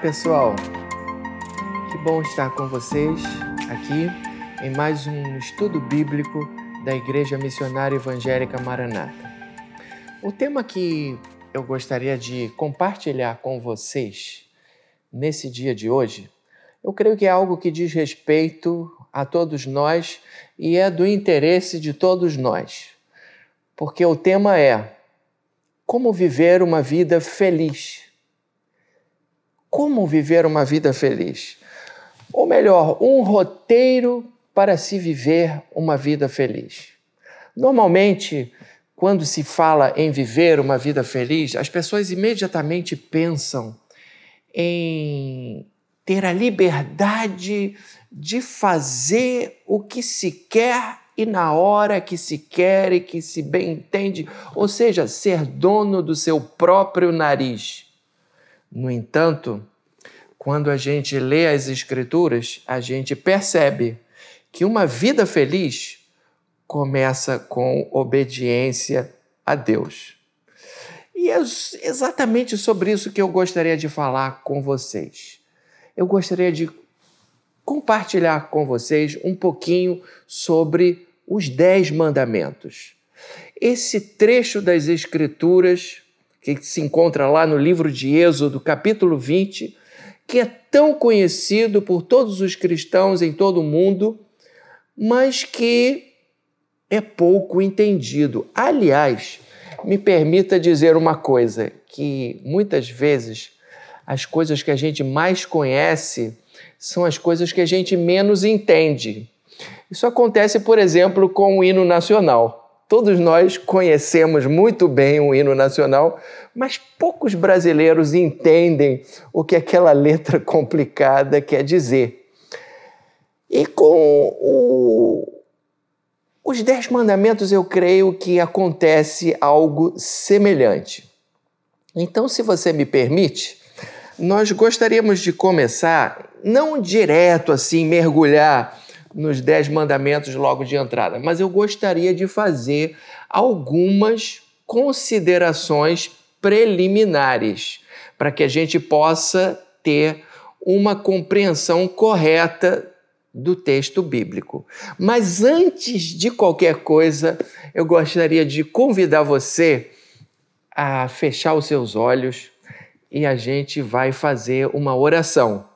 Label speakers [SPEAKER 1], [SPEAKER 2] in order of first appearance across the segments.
[SPEAKER 1] pessoal. Que bom estar com vocês aqui em mais um estudo bíblico da Igreja Missionária Evangélica Maranata. O tema que eu gostaria de compartilhar com vocês nesse dia de hoje, eu creio que é algo que diz respeito a todos nós e é do interesse de todos nós. Porque o tema é como viver uma vida feliz como viver uma vida feliz? Ou melhor, um roteiro para se viver uma vida feliz. Normalmente, quando se fala em viver uma vida feliz, as pessoas imediatamente pensam em ter a liberdade de fazer o que se quer e na hora que se quer e que se bem entende, ou seja, ser dono do seu próprio nariz. No entanto, quando a gente lê as Escrituras, a gente percebe que uma vida feliz começa com obediência a Deus. E é exatamente sobre isso que eu gostaria de falar com vocês. Eu gostaria de compartilhar com vocês um pouquinho sobre os Dez Mandamentos. Esse trecho das Escrituras que se encontra lá no livro de Êxodo, capítulo 20, que é tão conhecido por todos os cristãos em todo o mundo, mas que é pouco entendido. Aliás, me permita dizer uma coisa, que muitas vezes as coisas que a gente mais conhece são as coisas que a gente menos entende. Isso acontece, por exemplo, com o hino nacional. Todos nós conhecemos muito bem o hino nacional, mas poucos brasileiros entendem o que aquela letra complicada quer dizer. E com o, os Dez Mandamentos, eu creio que acontece algo semelhante. Então, se você me permite, nós gostaríamos de começar, não direto assim, mergulhar nos Dez Mandamentos logo de entrada, mas eu gostaria de fazer algumas considerações preliminares para que a gente possa ter uma compreensão correta do texto bíblico. Mas antes de qualquer coisa, eu gostaria de convidar você a fechar os seus olhos e a gente vai fazer uma oração,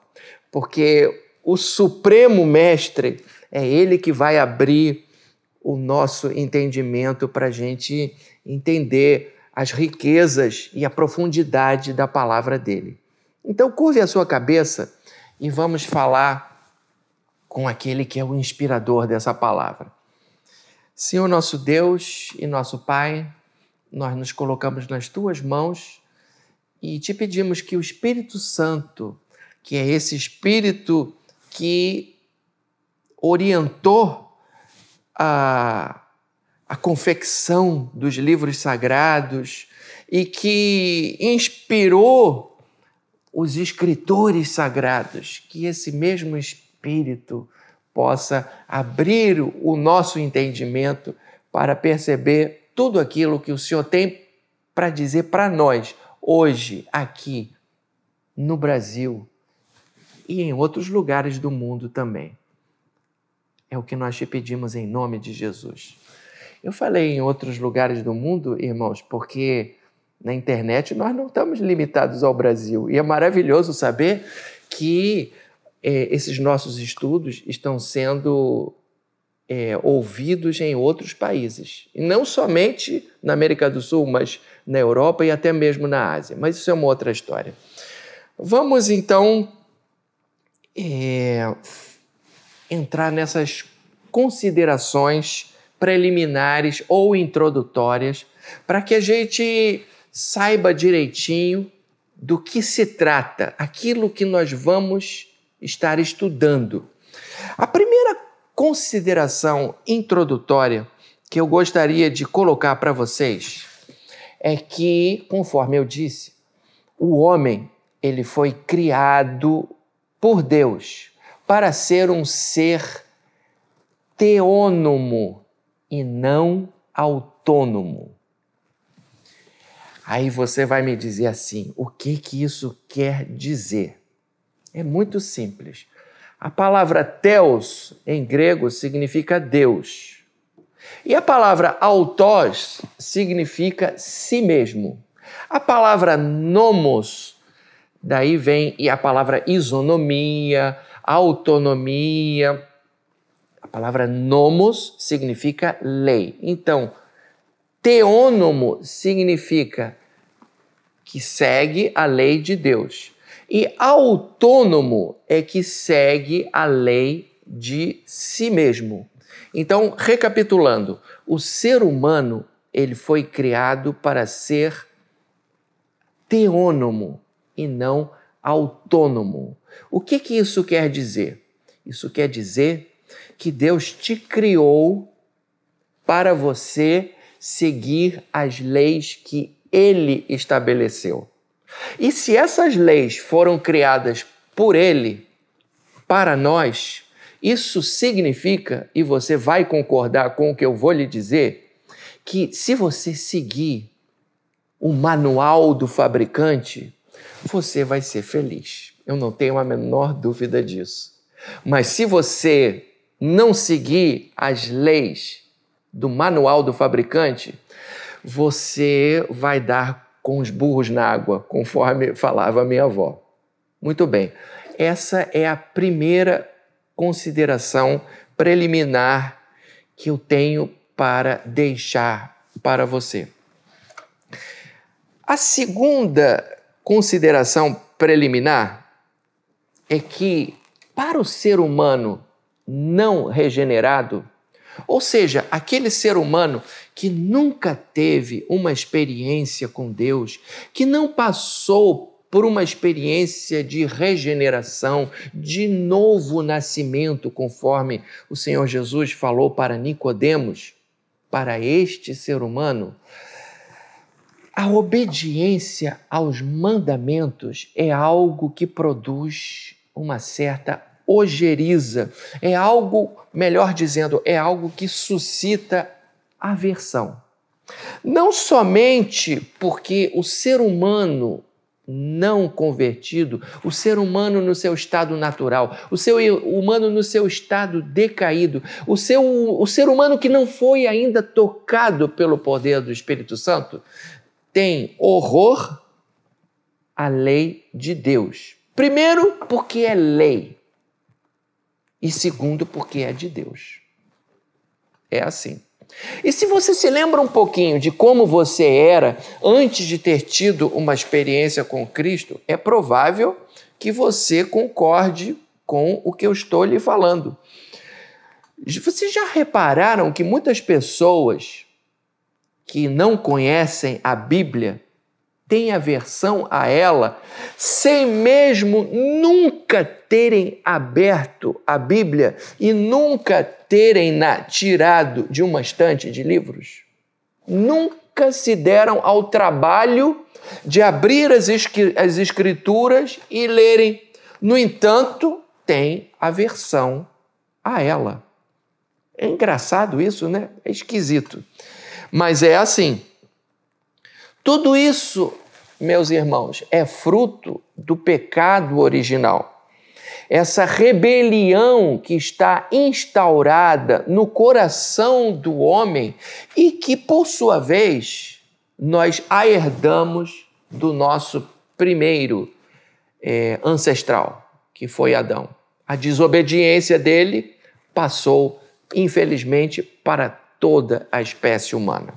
[SPEAKER 1] porque o Supremo Mestre, é Ele que vai abrir o nosso entendimento para a gente entender as riquezas e a profundidade da palavra dele. Então, curve a sua cabeça e vamos falar com aquele que é o inspirador dessa palavra. Senhor nosso Deus e nosso Pai, nós nos colocamos nas tuas mãos e te pedimos que o Espírito Santo, que é esse Espírito que orientou a, a confecção dos livros sagrados e que inspirou os escritores sagrados, que esse mesmo Espírito possa abrir o nosso entendimento para perceber tudo aquilo que o Senhor tem para dizer para nós hoje, aqui no Brasil, e em outros lugares do mundo também. É o que nós te pedimos em nome de Jesus. Eu falei em outros lugares do mundo, irmãos, porque na internet nós não estamos limitados ao Brasil. E é maravilhoso saber que é, esses nossos estudos estão sendo é, ouvidos em outros países. E não somente na América do Sul, mas na Europa e até mesmo na Ásia. Mas isso é uma outra história. Vamos então é, entrar nessas considerações preliminares ou introdutórias para que a gente saiba direitinho do que se trata, aquilo que nós vamos estar estudando. A primeira consideração introdutória que eu gostaria de colocar para vocês é que, conforme eu disse, o homem ele foi criado por Deus para ser um ser teônomo e não autônomo. Aí você vai me dizer assim: o que que isso quer dizer? É muito simples. A palavra Theos em grego significa Deus. E a palavra autós significa si mesmo. A palavra nomos, daí vem e a palavra isonomia, autonomia. A palavra nomos significa lei. Então, teônomo significa que segue a lei de Deus. E autônomo é que segue a lei de si mesmo. Então, recapitulando, o ser humano ele foi criado para ser teônomo e não autônomo. O que, que isso quer dizer? Isso quer dizer que Deus te criou para você seguir as leis que Ele estabeleceu. E se essas leis foram criadas por Ele, para nós, isso significa, e você vai concordar com o que eu vou lhe dizer, que se você seguir o manual do fabricante, você vai ser feliz. Eu não tenho a menor dúvida disso. Mas se você não seguir as leis do manual do fabricante, você vai dar com os burros na água, conforme falava minha avó. Muito bem, essa é a primeira consideração preliminar que eu tenho para deixar para você. A segunda consideração preliminar é que, para o ser humano não regenerado, ou seja, aquele ser humano que nunca teve uma experiência com Deus, que não passou por uma experiência de regeneração, de novo nascimento, conforme o Senhor Jesus falou para Nicodemos, para este ser humano, a obediência aos mandamentos é algo que produz uma certa ojeriza, é algo, melhor dizendo, é algo que suscita aversão. Não somente porque o ser humano não convertido, o ser humano no seu estado natural, o ser humano no seu estado decaído, o, seu, o ser humano que não foi ainda tocado pelo poder do Espírito Santo, tem horror à lei de Deus. Primeiro, porque é lei. E segundo, porque é de Deus. É assim. E se você se lembra um pouquinho de como você era antes de ter tido uma experiência com Cristo, é provável que você concorde com o que eu estou lhe falando. Vocês já repararam que muitas pessoas que não conhecem a Bíblia têm aversão a ela, sem mesmo nunca terem aberto a Bíblia e nunca terem na tirado de uma estante de livros? Nunca se deram ao trabalho de abrir as, as Escrituras e lerem. No entanto, têm aversão a ela. É engraçado isso, né? É esquisito. Mas é assim. Tudo isso, meus irmãos, é fruto do pecado original. Essa rebelião que está instaurada no coração do homem e que, por sua vez, nós a herdamos do nosso primeiro é, ancestral, que foi Adão. A desobediência dele passou, infelizmente, para toda a espécie humana.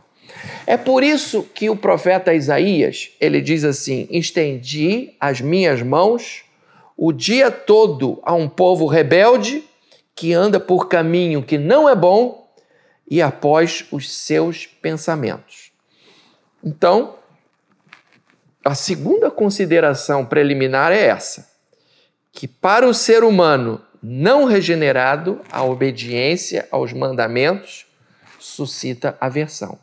[SPEAKER 1] É por isso que o profeta Isaías, ele diz assim: "Estendi as minhas mãos o dia todo a um povo rebelde que anda por caminho que não é bom e após os seus pensamentos". Então, a segunda consideração preliminar é essa: que para o ser humano não regenerado, a obediência aos mandamentos suscita aversão.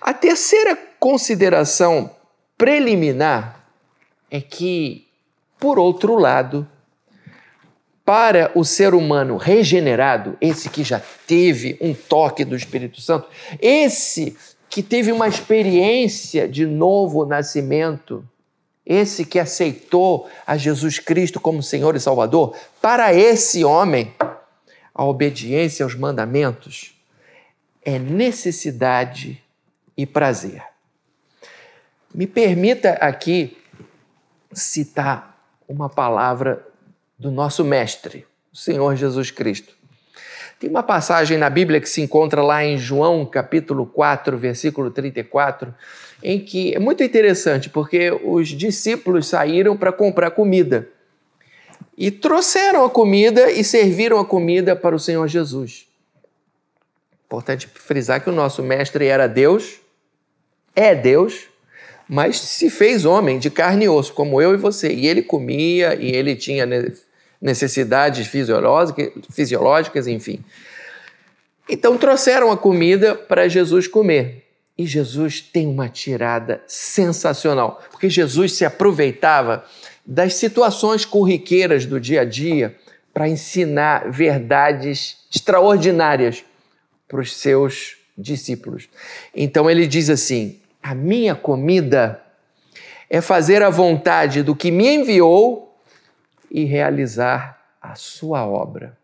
[SPEAKER 1] A terceira consideração preliminar é que, por outro lado, para o ser humano regenerado, esse que já teve um toque do Espírito Santo, esse que teve uma experiência de novo nascimento, esse que aceitou a Jesus Cristo como Senhor e Salvador, para esse homem, a obediência aos mandamentos é necessidade e prazer. Me permita aqui citar uma palavra do nosso mestre, o Senhor Jesus Cristo. Tem uma passagem na Bíblia que se encontra lá em João, capítulo 4, versículo 34, em que é muito interessante, porque os discípulos saíram para comprar comida e trouxeram a comida e serviram a comida para o Senhor Jesus. Importante frisar que o nosso mestre era Deus, é Deus, mas se fez homem de carne e osso, como eu e você. E ele comia e ele tinha necessidades fisiológicas, enfim. Então trouxeram a comida para Jesus comer. E Jesus tem uma tirada sensacional, porque Jesus se aproveitava das situações corriqueiras do dia a dia para ensinar verdades extraordinárias para os seus discípulos. Então ele diz assim: A minha comida é fazer a vontade do que me enviou e realizar a sua obra.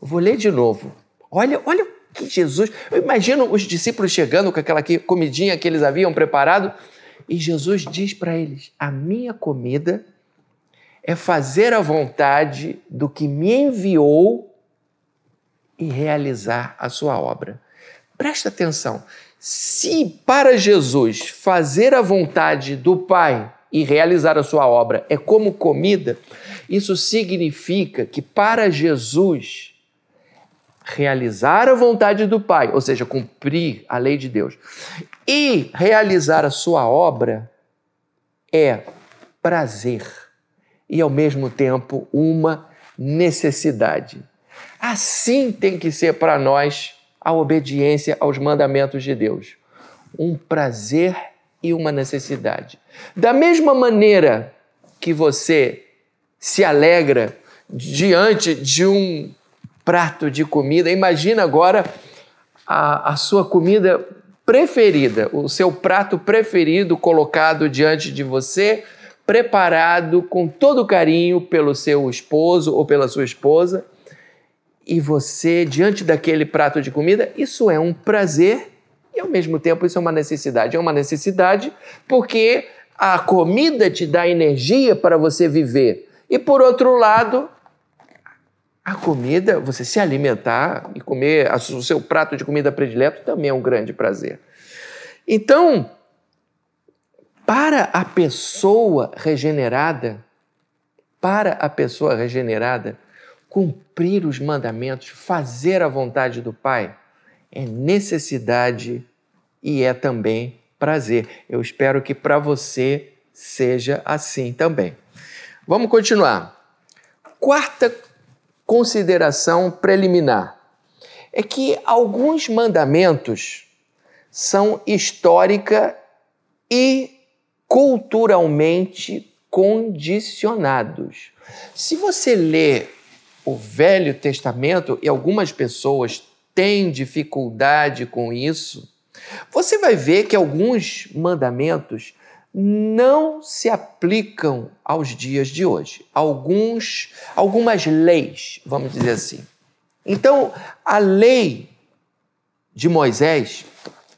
[SPEAKER 1] Vou ler de novo. Olha, olha que Jesus. Eu imagino os discípulos chegando com aquela comidinha que eles haviam preparado e Jesus diz para eles: A minha comida é fazer a vontade do que me enviou e realizar a sua obra. Presta atenção. Se para Jesus fazer a vontade do Pai e realizar a sua obra é como comida, isso significa que para Jesus realizar a vontade do Pai, ou seja, cumprir a lei de Deus, e realizar a sua obra é prazer e ao mesmo tempo uma necessidade. Assim tem que ser para nós a obediência aos mandamentos de Deus. Um prazer e uma necessidade. Da mesma maneira que você se alegra diante de um prato de comida. Imagina agora a, a sua comida preferida, o seu prato preferido colocado diante de você, preparado com todo carinho pelo seu esposo ou pela sua esposa. E você, diante daquele prato de comida, isso é um prazer e ao mesmo tempo isso é uma necessidade. É uma necessidade porque a comida te dá energia para você viver. E por outro lado, a comida, você se alimentar e comer o seu prato de comida predileto também é um grande prazer. Então, para a pessoa regenerada, para a pessoa regenerada, cumprir os mandamentos, fazer a vontade do Pai, é necessidade e é também prazer. Eu espero que para você seja assim também. Vamos continuar. Quarta consideração preliminar é que alguns mandamentos são histórica e culturalmente condicionados. Se você lê o Velho Testamento, e algumas pessoas têm dificuldade com isso, você vai ver que alguns mandamentos não se aplicam aos dias de hoje. Alguns, algumas leis, vamos dizer assim. Então, a lei de Moisés,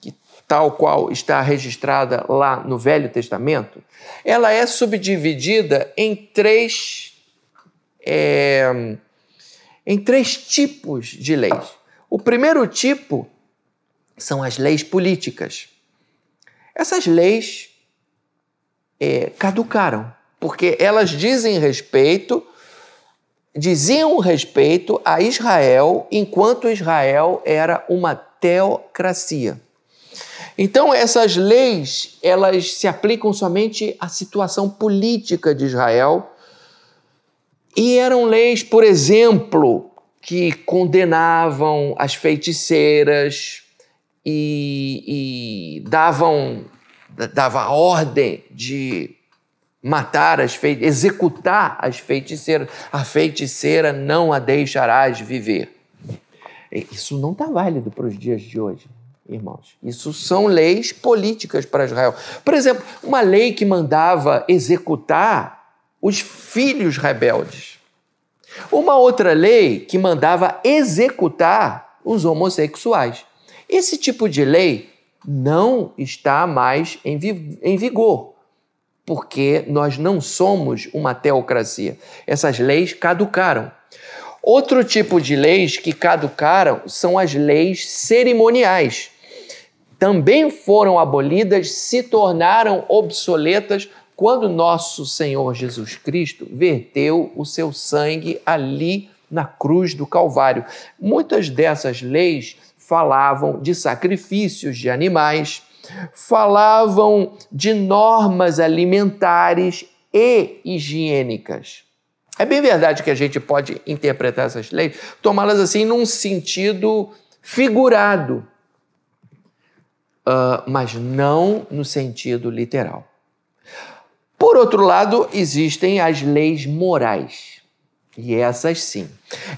[SPEAKER 1] que tal qual está registrada lá no Velho Testamento, ela é subdividida em três, é, em três tipos de leis. O primeiro tipo são as leis políticas. Essas leis é, caducaram, porque elas dizem respeito, diziam respeito a Israel enquanto Israel era uma teocracia. Então essas leis, elas se aplicam somente à situação política de Israel e eram leis, por exemplo, que condenavam as feiticeiras e, e davam dava ordem de matar as feiticeiras, executar as feiticeiras. A feiticeira não a deixarás viver. Isso não está válido para os dias de hoje. irmãos. Isso são leis políticas para Israel. Por exemplo, uma lei que mandava executar os filhos rebeldes. Uma outra lei que mandava executar os homossexuais. Esse tipo de lei não está mais em, vi em vigor, porque nós não somos uma teocracia. Essas leis caducaram. Outro tipo de leis que caducaram são as leis cerimoniais. Também foram abolidas, se tornaram obsoletas quando nosso Senhor Jesus Cristo verteu o seu sangue ali na cruz do Calvário. Muitas dessas leis falavam de sacrifícios de animais, falavam de normas alimentares e higiênicas. É bem verdade que a gente pode interpretar essas leis, tomá-las assim num sentido figurado, uh, mas não no sentido literal. Por outro lado, existem as leis morais. E essas sim.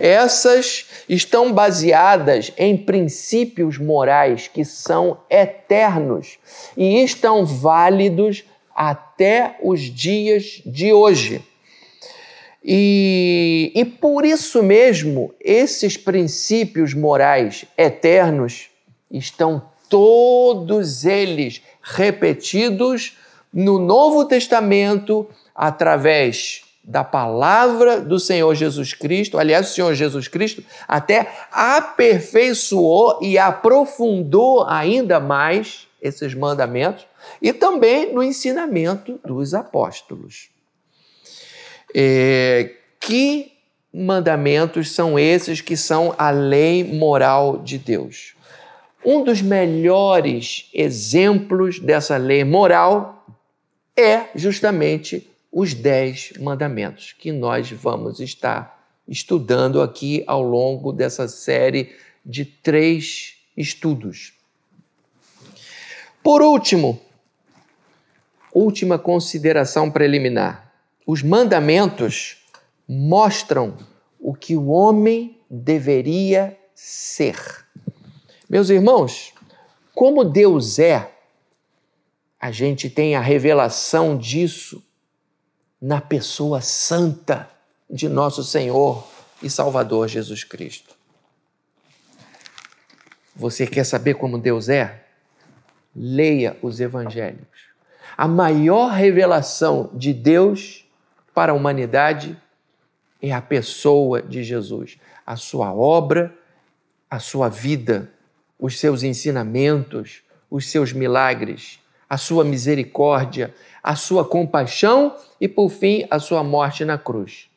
[SPEAKER 1] Essas estão baseadas em princípios morais que são eternos e estão válidos até os dias de hoje. E, e por isso mesmo, esses princípios morais eternos estão todos eles repetidos no Novo Testamento através da palavra do Senhor Jesus Cristo. Aliás, o Senhor Jesus Cristo até aperfeiçoou e aprofundou ainda mais esses mandamentos e também no ensinamento dos apóstolos. É, que mandamentos são esses que são a lei moral de Deus? Um dos melhores exemplos dessa lei moral é justamente os dez mandamentos que nós vamos estar estudando aqui ao longo dessa série de três estudos. Por último, última consideração preliminar os mandamentos mostram o que o homem deveria ser. Meus irmãos, como Deus é, a gente tem a revelação disso na pessoa santa de nosso Senhor e Salvador Jesus Cristo. Você quer saber como Deus é? Leia os evangelhos. A maior revelação de Deus para a humanidade é a pessoa de Jesus, a sua obra, a sua vida, os seus ensinamentos, os seus milagres, a sua misericórdia, a sua compaixão e, por fim, a sua morte na cruz.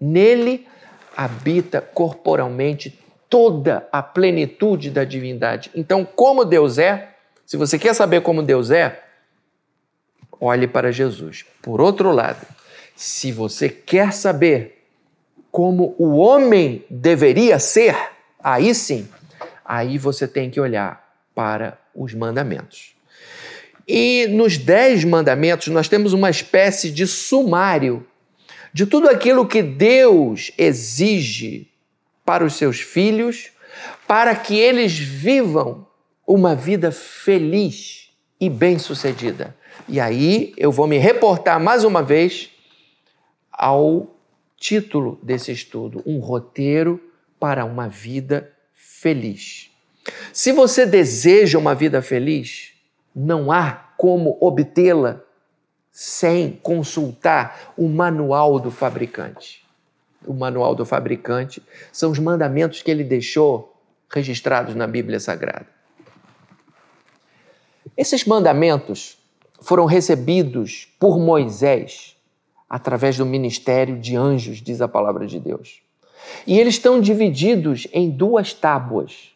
[SPEAKER 1] Nele habita corporalmente toda a plenitude da divindade. Então, como Deus é, se você quer saber como Deus é, olhe para Jesus. Por outro lado, se você quer saber como o homem deveria ser, aí sim, aí você tem que olhar para os mandamentos. E nos dez mandamentos nós temos uma espécie de sumário de tudo aquilo que Deus exige para os seus filhos, para que eles vivam uma vida feliz e bem-sucedida. E aí eu vou me reportar mais uma vez ao título desse estudo: Um roteiro para uma vida feliz. Se você deseja uma vida feliz, não há como obtê-la sem consultar o manual do fabricante. O manual do fabricante são os mandamentos que ele deixou registrados na Bíblia Sagrada. Esses mandamentos foram recebidos por Moisés através do ministério de anjos, diz a palavra de Deus. E eles estão divididos em duas tábuas.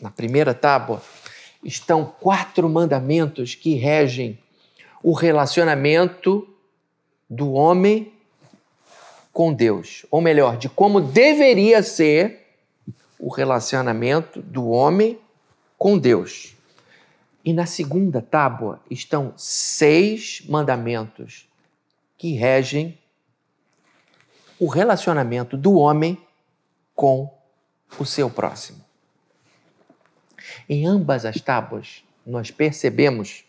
[SPEAKER 1] Na primeira tábua estão quatro mandamentos que regem o relacionamento do homem com Deus, ou melhor, de como deveria ser o relacionamento do homem com Deus. E na segunda tábua estão seis mandamentos que regem o relacionamento do homem com o seu próximo. Em ambas as tábuas, nós percebemos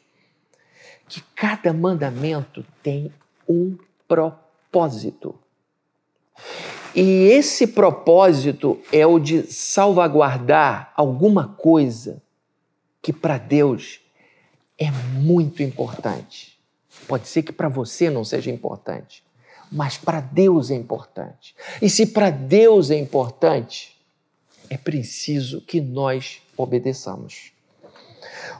[SPEAKER 1] que cada mandamento tem um propósito. E esse propósito é o de salvaguardar alguma coisa que para Deus é muito importante. Pode ser que para você não seja importante, mas para Deus é importante. E se para Deus é importante, é preciso que nós obedeçamos.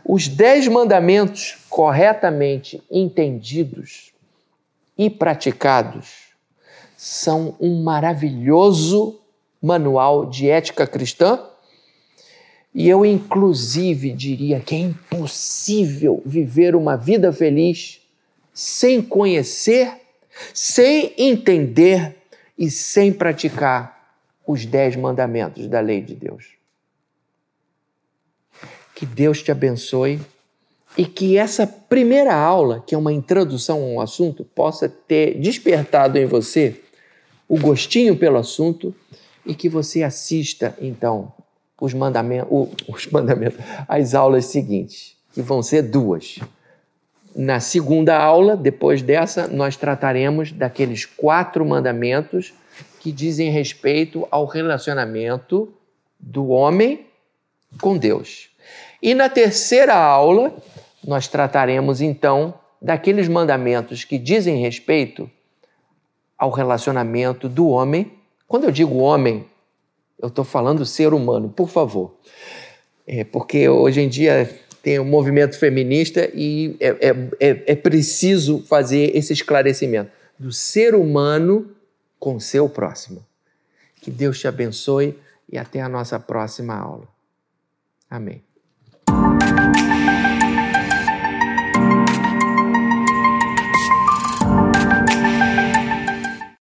[SPEAKER 1] Os dez mandamentos corretamente entendidos e praticados são um maravilhoso manual de ética cristã. E eu, inclusive, diria que é impossível viver uma vida feliz sem conhecer, sem entender e sem praticar os dez mandamentos da lei de Deus. Que Deus te abençoe e que essa primeira aula, que é uma introdução a um assunto, possa ter despertado em você o gostinho pelo assunto e que você assista, então, os mandamentos, os mandamentos, as aulas seguintes, que vão ser duas. Na segunda aula, depois dessa, nós trataremos daqueles quatro mandamentos que dizem respeito ao relacionamento do homem com Deus. E na terceira aula, nós trataremos então daqueles mandamentos que dizem respeito ao relacionamento do homem. Quando eu digo homem, eu estou falando ser humano, por favor. É porque hoje em dia tem um movimento feminista e é, é, é, é preciso fazer esse esclarecimento do ser humano com seu próximo. Que Deus te abençoe e até a nossa próxima aula. Amém.